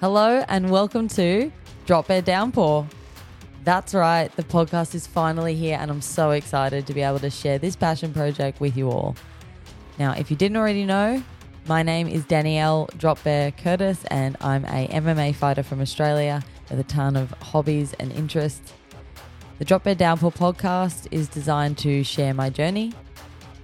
Hello and welcome to Drop Bear Downpour. That's right, the podcast is finally here and I'm so excited to be able to share this passion project with you all. Now, if you didn't already know, my name is Danielle Drop Bear Curtis and I'm a MMA fighter from Australia with a ton of hobbies and interests. The Drop Bear Downpour podcast is designed to share my journey.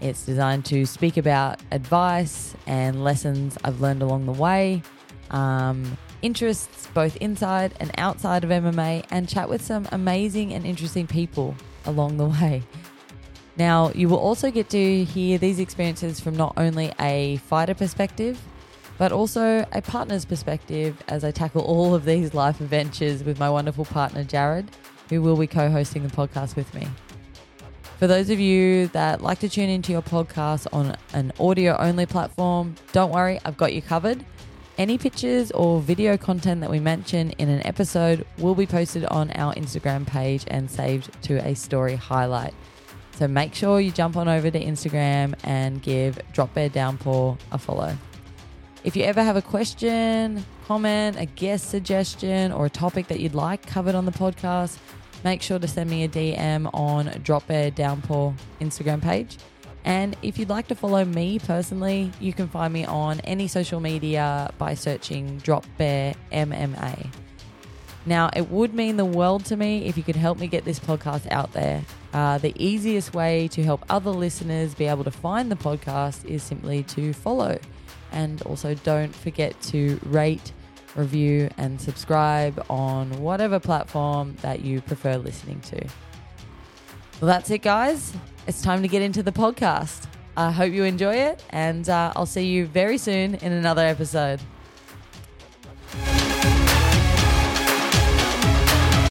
It's designed to speak about advice and lessons I've learned along the way, um, interests both inside and outside of MMA, and chat with some amazing and interesting people along the way. Now, you will also get to hear these experiences from not only a fighter perspective, but also a partner's perspective as I tackle all of these life adventures with my wonderful partner, Jared, who will be co hosting the podcast with me. For those of you that like to tune into your podcast on an audio only platform, don't worry, I've got you covered. Any pictures or video content that we mention in an episode will be posted on our Instagram page and saved to a story highlight. So make sure you jump on over to Instagram and give Drop Bear Downpour a follow. If you ever have a question, comment, a guest suggestion, or a topic that you'd like covered on the podcast, make sure to send me a DM on Drop Bear Downpour Instagram page. And if you'd like to follow me personally, you can find me on any social media by searching Drop Bear MMA. Now, it would mean the world to me if you could help me get this podcast out there. Uh, the easiest way to help other listeners be able to find the podcast is simply to follow. And also, don't forget to rate, review, and subscribe on whatever platform that you prefer listening to. Well, that's it, guys. It's time to get into the podcast. I hope you enjoy it, and uh, I'll see you very soon in another episode.